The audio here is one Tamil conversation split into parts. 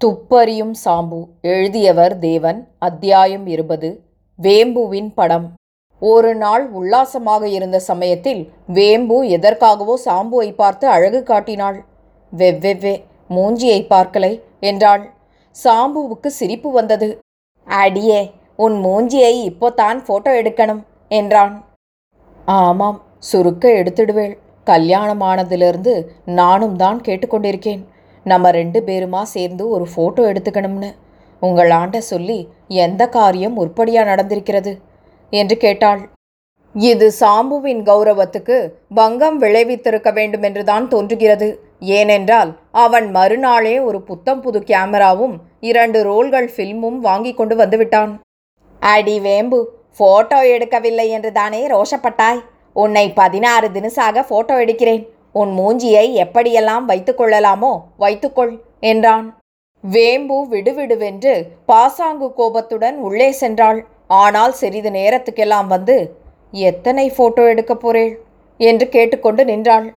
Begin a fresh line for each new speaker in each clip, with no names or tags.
துப்பறியும் சாம்பு. எழுதியவர் தேவன். அத்தியாயம் இருபது. வேம்புவின் படம். ஒரு நாள் உல்லாசமாக இருந்த சமயத்தில் வேம்பு எதற்காகவோ சாம்புவை பார்த்து அழகு காட்டினாள். வெவ்வெவ்வே மூஞ்சியை பார்க்கலை என்றாள். சாம்புவுக்கு சிரிப்பு வந்தது. அடியே உன் மூஞ்சியை இப்போ தான் ஃபோட்டோ எடுக்கணும் என்றான். ஆமாம் சுருக்க எடுத்துடுவேள். கல்யாணமானதிலிருந்து நானும் தான் கேட்டுக்கொண்டிருக்கேன். நம்ம ரெண்டு பேருமா சேர்ந்து ஒரு ஃபோட்டோ எடுத்துக்கணும்னு. உங்கள் ஆண்ட சொல்லி எந்த காரியம் உருப்படியா நடந்திருக்கிறது? என்று கேட்டாள். இது சாம்புவின் கௌரவத்துக்கு பங்கம் விளைவித்திருக்க வேண்டும் என்றுதான் தோன்றுகிறது. ஏனென்றால் அவன் மறுநாளே ஒரு புத்தம் புது கேமராவும் இரண்டு ரோல்கள் ஃபில்மும் வாங்கி கொண்டு வந்துவிட்டான். அடி வேம்பு ஃபோட்டோ எடுக்கவில்லை என்று தானே ரோஷப்பட்டாய். உன்னை பதினாறு தினசாக ஃபோட்டோ எடுக்கிறேன். உன் மூஞ்சியை எப்படியெல்லாம் வைத்துக்கொள்ளலாமோ வைத்துக்கொள் என்றான். வேம்பு விடுவிடுவென்று பாசாங்கு கோபத்துடன் உள்ளே சென்றாள். ஆனால் சிறிது நேரத்துக்கெல்லாம் வந்து எத்தனை போட்டோ எடுக்கப் போறேள்? என்று கேட்டுக்கொண்டு நின்றாள்.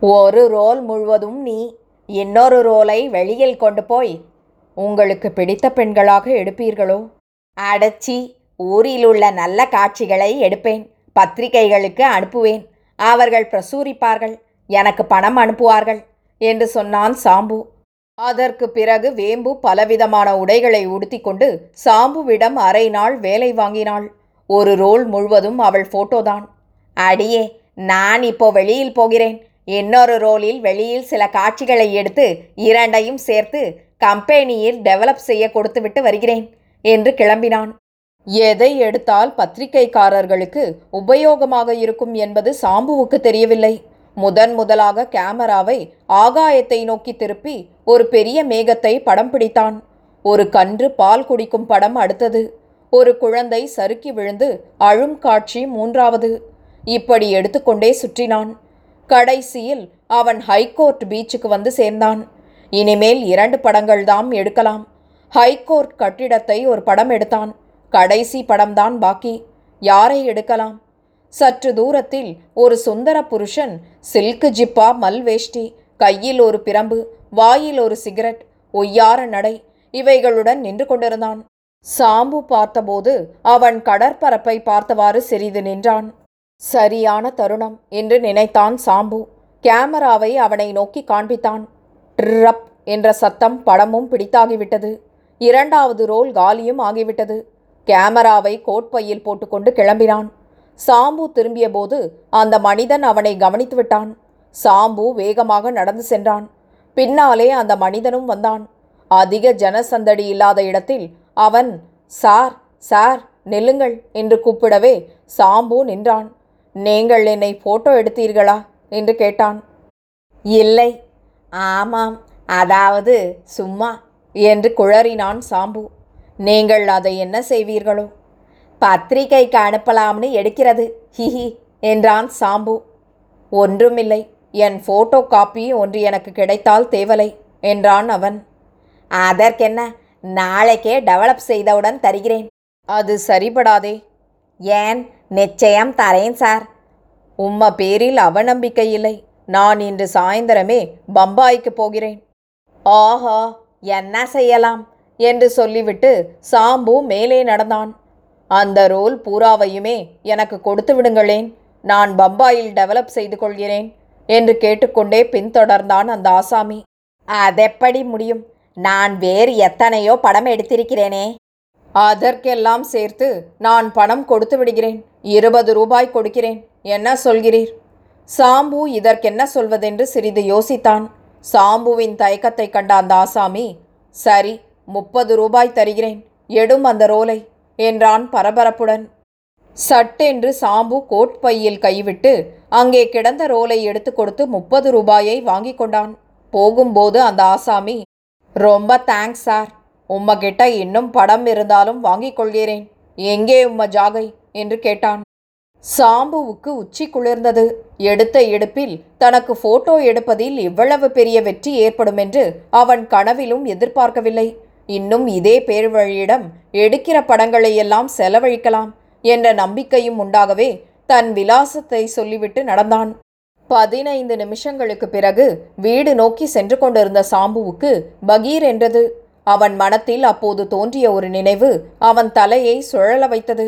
ஒரு ரோல் முழுவதும் நீ இன்னொரு ரோலை வெளியில் கொண்டு போய் உங்களுக்கு பிடித்த பெண்களாக எடுப்பீர்களோ? அடச்சி ஊரில் உள்ள நல்ல காட்சிகளை எடுப்பேன். பத்திரிகைகளுக்கு அனுப்புவேன். அவர்கள் பிரசூரிப்பார்கள். எனக்கு பணம் அனுப்புவார்கள் என்று சொன்னான் சாம்பு. அதற்கு பிறகு வேம்பு பலவிதமான உடைகளை உடுத்திக்கொண்டு சாம்புவிடம் அரை நாள் வேலை வாங்கினாள். ஒரு ரோல் முழுவதும் அவள் போட்டோதான். அடியே நான் இப்போ வெளியில் போகிறேன். இன்னொரு ரோலில் வெளியில் சில காட்சிகளை எடுத்து இரண்டையும் சேர்த்து கம்பெனியில் டெவலப் செய்ய கொடுத்துவிட்டு வருகிறேன் என்று கிளம்பினான். எதை எடுத்தால் பத்திரிகைக்காரர்களுக்கு உபயோகமாக இருக்கும் என்பது சாம்புவுக்கு தெரியவில்லை. முதன் முதலாக கேமராவை ஆகாயத்தை நோக்கி திருப்பி ஒரு பெரிய மேகத்தை படம் பிடித்தான். ஒரு கன்று பால் குடிக்கும் படம் அடுத்தது. ஒரு குழந்தை சறுக்கி விழுந்து அழும் காட்சி மூன்றாவது. இப்படி எடுத்துக்கொண்டே சுற்றினான். கடைசியில் அவன் ஹைகோர்ட் பீச்சுக்கு வந்து சேர்ந்தான். இனிமேல் இரண்டு படங்கள் தாம் எடுக்கலாம். ஹைகோர்ட் கட்டிடத்தை ஒரு படம் எடுத்தான். கடைசி படம்தான் பாக்கி. யாரை எடுக்கலாம்? சற்று தூரத்தில் ஒரு சுந்தர புருஷன் சில்கு ஜிப்பா மல்வேஷ்டி கையில் ஒரு பிரம்பு வாயில் ஒரு சிகரெட் ஒய்யார நடை இவைகளுடன் நின்று கொண்டிருந்தான். சாம்பு பார்த்தபோது அவன் கடற்பரப்பை பார்த்தவாறு சிறிது நின்றான். சரியான தருணம் என்று நினைத்தான் சாம்பு. கேமராவை அவனை நோக்கி காண்பித்தான். ட்ரப் என்ற சத்தம் படமும் பிடித்தாகிவிட்டது. இரண்டாவது ரோல் காலியும் ஆகிவிட்டது. கேமராவை கோட்பையில் போட்டுக்கொண்டு கிளம்பினான். சாம்பு திரும்பியபோது அந்த மனிதன் அவனை கவனித்து விட்டான் சாம்பு வேகமாக நடந்து சென்றான். பின்னாலே அந்த மனிதனும் வந்தான். அதிக ஜனசந்தடி இல்லாத இடத்தில் அவன் சார் சார் நெல்லுங்கள் என்று கூப்பிடவே சாம்பு நின்றான். நீங்கள் என்னை போட்டோ எடுத்தீர்களா? என்று கேட்டான். இல்லை. ஆமாம் அதாவது சும்மா என்று குழறினான் சாம்பு. நீங்கள் அதை என்ன செய்வீர்களோ? பத்திரிகைக்கு அனுப்பலாம்னு எடுக்கிறது. ஹிஹி என்றான் சாம்பு. ஒன்றுமில்லை என் ஃபோட்டோ காப்பி ஒன்று எனக்கு கிடைத்தால் தேவலை என்றான் அவன். அதற்கென்ன நாளைக்கே டெவலப் செய்தவுடன் தருகிறேன். அது சரிபடாதே. ஏன்? நிச்சயம் தரேன் சார். உம்ம பேரில் அவநம்பிக்கை இல்லை. நான் இன்று சாயந்தரமே பம்பாய்க்கு போகிறேன். ஆஹா என்ன செய்யலாம்? என்று சொல்லிவிட்டு சாம்பு மேலே நடந்தான். அந்த ரோல் பூராவையுமே எனக்கு கொடுத்து விடுங்களேன். நான் பம்பாயில் டெவலப் செய்து கொள்கிறேன் என்று கேட்டுக்கொண்டே பின்தொடர்ந்தான் அந்த ஆசாமி. அதெப்படி முடியும்? நான் வேறு எத்தனையோ படம் எடுத்திருக்கிறேனே. அதற்கெல்லாம் சேர்த்து நான் பணம் கொடுத்து விடுகிறேன். இருபது ரூபாய் கொடுக்கிறேன். என்ன சொல்கிறீர்? சாம்பு இதற்கென்ன சொல்வதென்று சிறிது யோசித்தான். சாம்புவின் தயக்கத்தை கண்ட அந்த ஆசாமி சரி முப்பது ரூபாய் தருகிறேன். எடும் அந்த ரோலை. என்றான் பரபரப்புடன். சட்டென்று சாம்பு கோட் பையில் கைவிட்டு அங்கே கிடந்த ரோலை எடுத்து கொடுத்து முப்பது ரூபாயை வாங்கி கொண்டான். போகும்போது அந்த ஆசாமி ரொம்ப தேங்க்ஸ் சார். உம்மகிட்ட இன்னும் படம் இருந்தாலும் வாங்கிக் கொள்கிறேன். எங்கே உம்ம ஜாகை? என்று கேட்டான். சாம்புவுக்கு உச்சி குளிர்ந்தது. எடுத்த எடுப்பில் தனக்கு போட்டோ எடுப்பதில் இவ்வளவு பெரிய வெற்றி ஏற்படும் என்று அவன் கனவிலும் எதிர்பார்க்கவில்லை. இன்னும் இதே பேர்வழியிடம் எடுக்கிற படங்களையெல்லாம் செலவழிக்கலாம் என்ற நம்பிக்கையும் உண்டாகவே தன் விலாசத்தை சொல்லிவிட்டு நடந்தான். பதினைந்து நிமிஷங்களுக்கு பிறகு வீடு நோக்கி சென்று கொண்டிருந்த சாம்புவுக்கு பகீர் என்றது. அவன் மனத்தில் அப்போது தோன்றிய ஒரு நினைவு அவன் தலையை சுழல வைத்தது.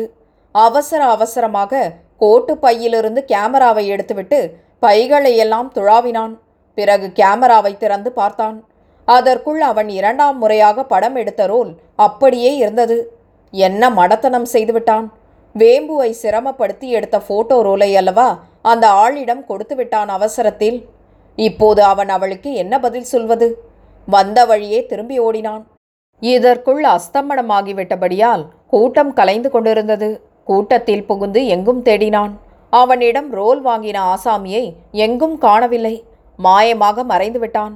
அவசர அவசரமாக கோட்டு பையிலிருந்து கேமராவை எடுத்துவிட்டு பைகளையெல்லாம் துழாவினான். பிறகு கேமராவை திறந்து பார்த்தான். அதற்குள் அவன் இரண்டாம் முறையாக படம் எடுத்த ரோல் அப்படியே இருந்தது. என்ன மடத்தனம் செய்துவிட்டான்? வேம்புவை சிரமப்படுத்தி எடுத்த போட்டோ ரோலை அல்லவா அந்த ஆளிடம் கொடுத்து விட்டான் அவசரத்தில். இப்போது அவன் அவளுக்கு என்ன பதில் சொல்வது? வந்த வழியே திரும்பி ஓடினான். இதற்குள் அஸ்தமனமாகிவிட்டபடியால் கூட்டம் கலைந்து கொண்டிருந்தது. கூட்டத்தில் புகுந்து எங்கும் தேடினான். அவனிடம் ரோல் வாங்கின ஆசாமியை எங்கும் காணவில்லை. மாயமாக மறைந்து விட்டான்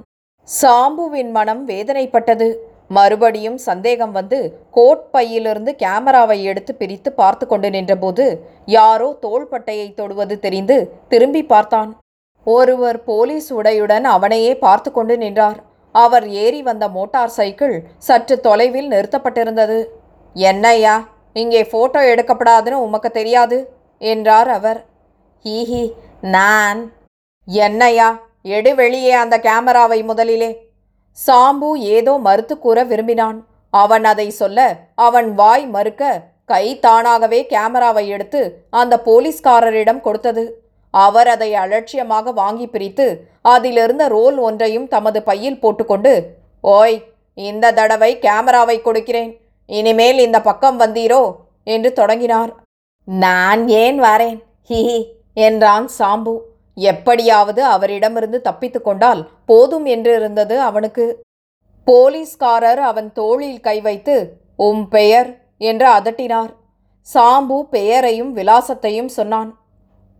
சாம்புவின் மனம் வேதனைப்பட்டது. மறுபடியும் சந்தேகம் வந்து கோட் பையிலிருந்து கேமராவை எடுத்து பிரித்து பார்த்து கொண்டு நின்றபோது யாரோ தோள்பட்டையை தொடுவது தெரிந்து திரும்பி பார்த்தான். ஒருவர் போலீஸ் உடையுடன் அவனையே பார்த்து கொண்டு நின்றார். அவர் ஏறி வந்த மோட்டார் சைக்கிள் சற்று தொலைவில் நிறுத்தப்பட்டிருந்தது. என்னையா இங்கே போட்டோ எடுக்கப்படாதுன்னு உமக்கு தெரியாது? என்றார் அவர். ஹீஹி நான். என்னையா எடு வெளியே அந்த கேமராவை முதலிலே. சாம்பு ஏதோ மறுத்து கூற விரும்பினான். அவன் அதை சொல்ல அவன் வாய் மறுக்க கை தானாகவே கேமராவை எடுத்து அந்த போலீஸ்காரரிடம் கொடுத்தது. அவர் அதை அலட்சியமாக வாங்கி பிரித்து அதிலிருந்த ரோல் ஒன்றையும் தமது பையில் போட்டுக்கொண்டு ஓய் இந்த தடவை கேமராவை கொடுக்கிறேன். இனிமேல் இந்த பக்கம் வந்தீரோ? என்று தொடங்கினார். நான் ஏன் வரேன்? ஹிஹி என்றான் சாம்பு. எப்படியாவது அவரிடமிருந்து தப்பித்து கொண்டால் போதும் என்று இருந்தது அவனுக்கு. போலீஸ்காரர் அவன் தோளில் கை வைத்து உம் பெயர் என்று அதட்டினார். சாம்பு பெயரையும் விலாசத்தையும் சொன்னான்.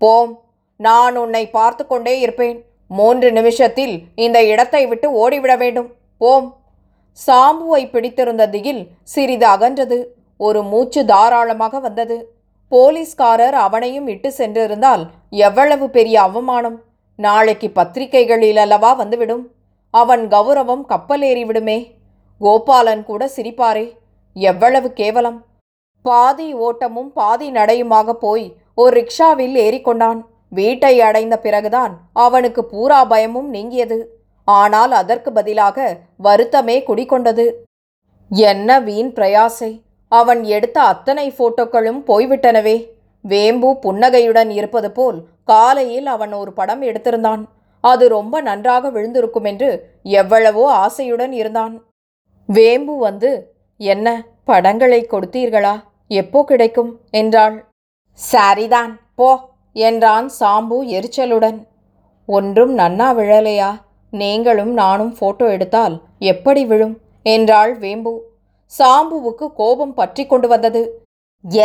போம் நான் உன்னை பார்த்து கொண்டே இருப்பேன். மூன்று நிமிஷத்தில் இந்த இடத்தை விட்டு ஓடிவிட வேண்டும். போம். சாம்புவை பிடித்திருந்த திகில் சிறிது அகன்றது. ஒரு மூச்சு தாராளமாக வந்தது. போலீஸ்காரர் அவனையும் இட்டு சென்றிருந்தால் எவ்வளவு பெரிய அவமானம்? நாளைக்கு பத்திரிகைகளில் அல்லவா வந்துவிடும்? அவன் கௌரவம் கப்பல் ஏறிவிடுமே கோபாலன் கூட சிரிப்பாரே. எவ்வளவு கேவலம். பாதி ஓட்டமும் பாதி நடையுமாக போய் ஒரு ரிக்ஷாவில் ஏறிக்கொண்டான். வீட்டை அடைந்த பிறகுதான் அவனுக்கு பூரா பயமும் நீங்கியது. ஆனால் அதற்கு பதிலாக வருத்தமே குடிகொண்டது. என்ன வீண் பிரயாசை. அவன் எடுத்த அத்தனை போட்டோக்களும் போய்விட்டனவே. வேம்பு புன்னகையுடன் இருப்பது போல் காலையில் அவன் ஒரு படம் எடுத்திருந்தான். அது ரொம்ப நன்றாக விழுந்திருக்கும் என்று எவ்வளவோ ஆசையுடன் இருந்தான். வேம்பு வந்து என்ன படங்களை கொடுத்தீர்களா? எப்போ கிடைக்கும்? என்றாள். சரிதான் போ என்றான் சாம்பு எரிச்சலுடன். ஒன்றும் நன்னா விழலையா? நீங்களும் நானும் போட்டோ எடுத்தால் எப்படி விழும்? என்றாள் வேம்பு. சாம்புவுக்கு கோபம் பற்றி கொண்டு வந்தது.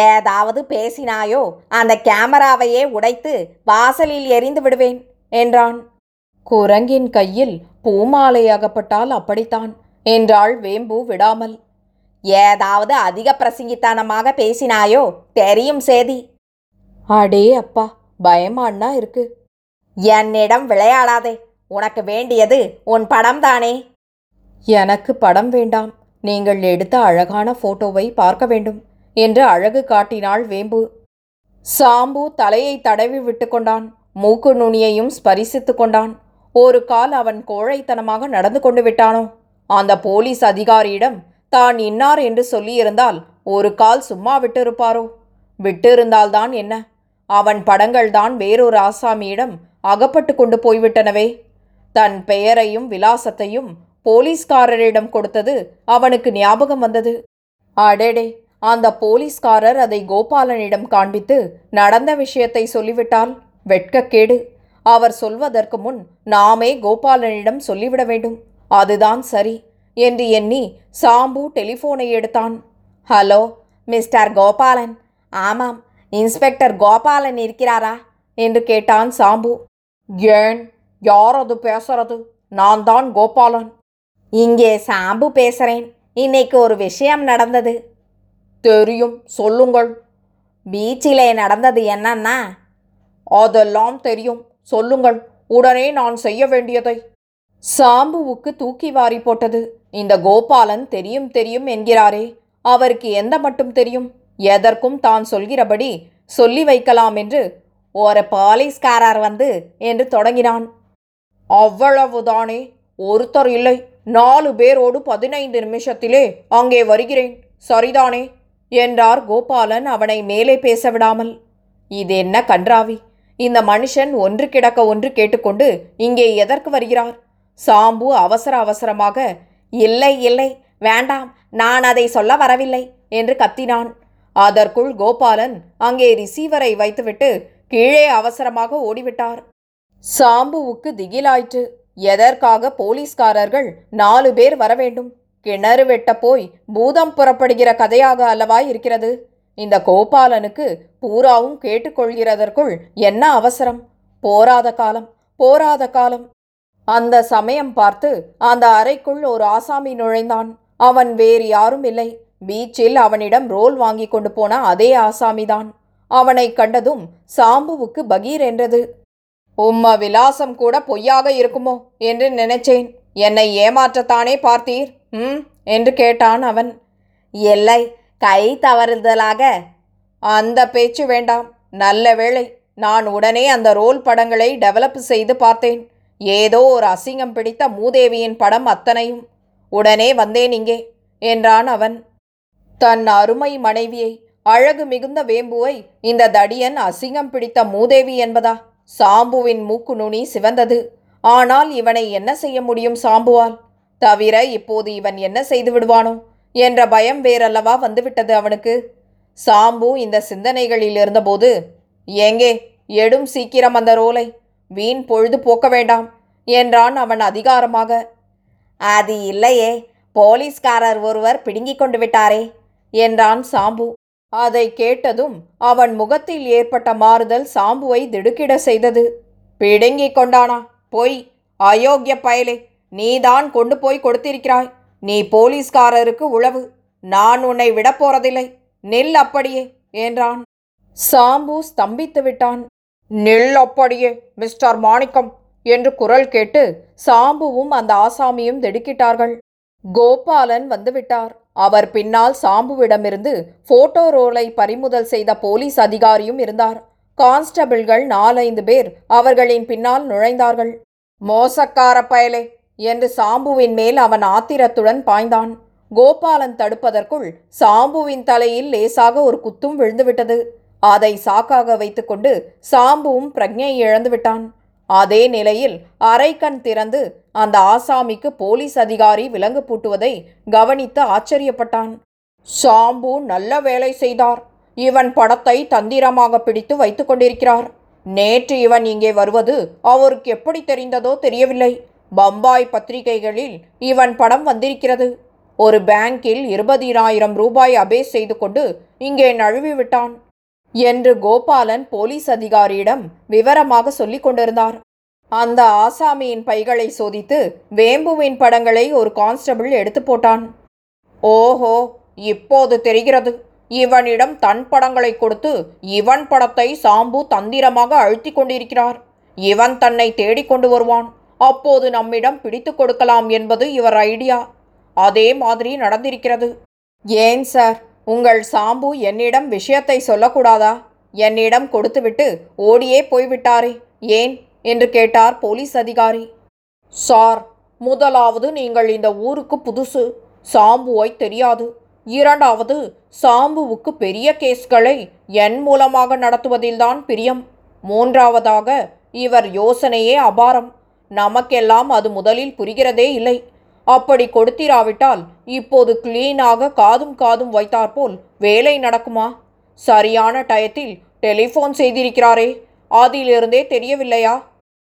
ஏதாவது பேசினாயோ அந்த கேமராவையே உடைத்து வாசலில் எரிந்து விடுவேன் என்றான். குரங்கின் கையில் பூமாலை அகப்பட்டால் அப்படித்தான் என்றாள் வேம்பு விடாமல். ஏதாவது அதிக பிரசங்கித்தனமாக பேசினாயோ தெரியும் சேதி. அடே அப்பா பயமாண்ணா இருக்கு. என்னிடம் விளையாடாதே உனக்கு வேண்டியது உன் படம் தானே எனக்கு படம் வேண்டாம் நீங்கள் எடுத்த அழகான போட்டோவை பார்க்க வேண்டும் என்று அழகு காட்டினாள் வேம்பு. சாம்பு தலையை தடவி விட்டு கொண்டான். மூக்கு நுனியையும் ஸ்பரிசித்து கொண்டான். ஒரு கால் அவன் கோழைத்தனமாக நடந்து கொண்டு விட்டானோ? அந்த போலீஸ் அதிகாரியிடம் தான் இன்னார் என்று சொல்லியிருந்தால் ஒரு கால் சும்மா விட்டிருப்பாரோ? விட்டிருந்தால்தான் என்ன? அவன் படங்கள்தான் வேறொரு ஆசாமியிடம் அகப்பட்டு கொண்டு போய்விட்டனவே. தன் பெயரையும் விலாசத்தையும் போலீஸ்காரரிடம் கொடுத்தது அவனுக்கு ஞாபகம் வந்தது. அடேடே அந்த போலீஸ்காரர் அதை கோபாலனிடம் காண்பித்து நடந்த விஷயத்தை சொல்லிவிட்டால் வெட்கக்கேடு. அவர் சொல்வதற்கு முன் நாமே கோபாலனிடம் சொல்லிவிட வேண்டும். அதுதான் சரி என்று எண்ணி சாம்பு டெலிஃபோனை எடுத்தான். Hello mister Gopalan. ஆமாம் இன்ஸ்பெக்டர் கோபாலன் இருக்கிறாரா என்று கேட்டான் சாம்பு. ஏன் யார் அது பேசுறது? நான் தான் கோபாலன். இங்கே சாம்பு பேசுகிறேன் இன்னைக்கு ஒரு விஷயம் நடந்தது. தெரியும் சொல்லுங்கள். பீச்சிலே நடந்தது என்னன்னா அதெல்லாம் தெரியும் சொல்லுங்கள். உடனே நான் செய்ய வேண்டியதை. சாம்புவுக்கு தூக்கி வாரி போட்டது. இந்த கோபாலன் தெரியும் தெரியும் என்கிறாரே. அவருக்கு எந்த மட்டும் தெரியும்? எதற்கும் தான் சொல்கிறபடி சொல்லி வைக்கலாம் என்று ஒரு போலீஸ்காரர் வந்து என்று தொடங்கினான். அவ்வளவுதானே ஒருத்தர் இல்லை. நாலு பேரோடு பதினைந்து நிமிஷத்திலே அங்கே வருகிறேன். சரிதானே? என்றார் கோபாலன் அவனை மேலே பேச விடாமல் இது என்ன கன்றாவி? இந்த மனுஷன் ஒன்று கிடக்க ஒன்று கேட்டுக்கொண்டு இங்கே எதற்கு வருகிறார்? சாம்பு அவசர அவசரமாக இல்லை இல்லை வேண்டாம் நான் அதை சொல்ல வரவில்லை என்று கத்தினான். அதற்குள் கோபாலன் அங்கே ரிசீவரை வைத்துவிட்டு கீழே அவசரமாக ஓடிவிட்டார். சாம்புவுக்கு திகிலாயிற்று. எதற்காக போலீஸ்காரர்கள் நாலு பேர் வர வேண்டும்? கிணறு வெட்ட போய் பூதம் புறப்படுகிற கதையாக அல்லவா இருக்கிறது? இந்த கோபாலனுக்கு பூராவும் கேட்டுக்கொள்கிறதற்குள் என்ன அவசரம்? போராத காலம் போராத காலம். அந்த சமயம் பார்த்து அந்த அறைக்குள் ஒரு ஆசாமி நுழைந்தான். அவன் வேறு யாரும் இல்லை. பீச்சில் அவனிடம் ரோல் வாங்கி கொண்டு போன அதே ஆசாமிதான். அவனை கண்டதும் சாம்புவுக்கு பகீர் என்றது. உம்ம விலாசம் கூட பொய்யாக இருக்குமோ என்று நினைச்சேன். என்னை ஏமாற்றத்தானே பார்த்தீர்? ம்? என்று கேட்டான் அவன். இல்லை கை தவறுதலாக. அந்த பேச்சு வேண்டாம். நல்ல வேளை நான் உடனே அந்த ரோல் படங்களை டெவலப் செய்து பார்த்தேன். ஏதோ ஒரு அசிங்கம் பிடித்த மூதேவியின் படம் அத்தனையும். உடனே வந்தேன் இங்கே என்றான் அவன். தன் அருமை மனைவியை அழகு மிகுந்த வேம்புவை இந்த தடியன் அசிங்கம் பிடித்த மூதேவி என்பதா? சாம்புவின் மூக்கு நுனி சிவந்தது. ஆனால் இவனை என்ன செய்ய முடியும் சாம்புவால்? தவிர இப்போது இவன் என்ன செய்து விடுவானோ? என்ற பயம் வேறல்லவா வந்துவிட்டது அவனுக்கு? சாம்பு இந்த சிந்தனைகளில் இருந்தபோது எங்கே? எடும் சீக்கிரம் அந்த ரோலை. வீண் பொழுது போக்க வேண்டாம் என்றான் அவன் அதிகாரமாக. அது இல்லையே. போலீஸ்காரர் ஒருவர் பிடுங்கிக் கொண்டு விட்டாரே என்றான் சாம்பு. அதை கேட்டதும் அவன் முகத்தில் ஏற்பட்ட மாறுதல் சாம்புவை திடுக்கிட செய்தது. பிடுங்கிக் கொண்டானா? பொய் அயோக்கிய பயலே நீதான் கொண்டு போய் கொடுத்திருக்கிறாய். நீ போலீஸ்காரருக்கு உளவு. நான் உன்னை விடப் போறதில்லை. நில் அப்படியே என்றான். சாம்பு ஸ்தம்பித்து விட்டான். நில் அப்படியே மிஸ்டர் மாணிக்கம் என்று குரல் கேட்டு சாம்புவும் அந்த ஆசாமியும் திடுக்கிட்டார்கள். கோபாலன் வந்துவிட்டார் அவர் பின்னால் சாம்புவிடமிருந்து போட்டோ ரோலை பறிமுதல் செய்த போலீஸ் அதிகாரியும் இருந்தார். கான்ஸ்டபிள்கள் நாலைந்து பேர் அவர்களின் பின்னால் நுழைந்தார்கள். மோசக்கார பயலே! என்று சாம்புவின் மேல் அவன் ஆத்திரத்துடன் பாய்ந்தான். கோபாலன் தடுப்பதற்குள் சாம்புவின் தலையில் லேசாக ஒரு குத்தும் விழுந்துவிட்டது. அதை சாக்காக வைத்துக்கொண்டு சாம்புவும் பிரஜை இழந்து விட்டான் அதே நிலையில் அரைக்கண் திறந்து அந்த ஆசாமிக்கு போலீஸ் அதிகாரி விலங்கு பூட்டுவதை கவனித்து ஆச்சரியப்பட்டான். சாம்பு நல்ல வேலை செய்தார். இவன் படத்தை தந்திரமாக பிடித்து வைத்து கொண்டிருக்கிறார். நேற்று இவன் இங்கே வருவது அவருக்கு எப்படி தெரிந்ததோ தெரியவில்லை. பம்பாய் பத்திரிகைகளில் இவன் படம் வந்திருக்கிறது. ஒரு பேங்கில் இருபதினாயிரம் ரூபாய் அபேஸ் செய்து கொண்டு இங்கே நழுவி விட்டான். என்று கோபாலன் போலீஸ் அதிகாரியிடம் விவரமாக சொல்லிக் கொண்டிருந்தார். அந்த ஆசாமியின் பைகளை சோதித்து வேம்புவின் படங்களை ஒரு கான்ஸ்டபிள் எடுத்து போட்டான். ஓஹோ இப்போது தெரிகிறது. இவனிடம் தன் படங்களை கொடுத்து இவன் படத்தை சாம்பு தந்திரமாக அழுத்தி கொண்டிருக்கிறார். இவன் தன்னை தேடிக் கொண்டு வருவான். அப்போது நம்மிடம் பிடித்து கொடுக்கலாம் என்பது இவர் ஐடியா. அதே மாதிரி நடந்திருக்கிறது. ஏன் சார்? உங்கள் சாம்பு என்னிடம் விஷயத்தை சொல்லக்கூடாதா? என்னிடம் கொடுத்துவிட்டு ஓடியே போய்விட்டாரே. ஏன்? என்று கேட்டார் போலீஸ் அதிகாரி. சார் முதலாவது நீங்கள் இந்த ஊருக்கு புதுசு. சாம்புவை தெரியாது. இரண்டாவது சாம்புவுக்கு பெரிய கேஸ்களை என் மூலமாக நடத்துவதில்தான் பிரியம். மூன்றாவதாக இவர் யோசனையே அபாரம். நமக்கெல்லாம் அது முதலில் புரிகிறதே இல்லை. அப்படி கொடுத்திராவிட்டால் இப்போது கிளீனாக காதும் காதும் வைத்தாற்போல் வேலை நடக்குமா? சரியான டயத்தில் டெலிஃபோன் செய்திருக்கிறாரே. அதிலிருந்தே தெரியவில்லையா?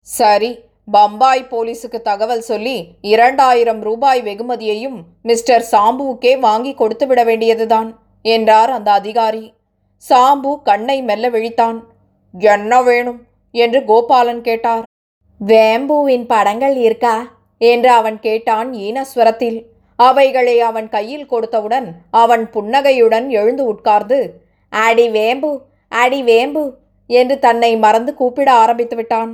சரி பம்பாய் போலீஸுக்கு தகவல் சொல்லி இரண்டாயிரம் ரூபாய் வெகுமதியையும் மிஸ்டர் சாம்புவுக்கே வாங்கி கொடுத்து விட வேண்டியதுதான் என்றார் அந்த அதிகாரி. சாம்பு கண்ணை மெல்ல விழித்தான். என்ன வேணும்? என்று கோபாலன் கேட்டார். வேம்புவின் படங்கள் இருக்கா? என்று அவன் கேட்டான் ஈனஸ்வரத்தில். அவைகளை அவன் கையில் கொடுத்தவுடன் அவன் புன்னகையுடன் எழுந்து உட்கார்ந்து அடி வேம்பு அடி வேம்பு என்று தன்னை மறந்து கூப்பிட ஆரம்பித்து விட்டான்.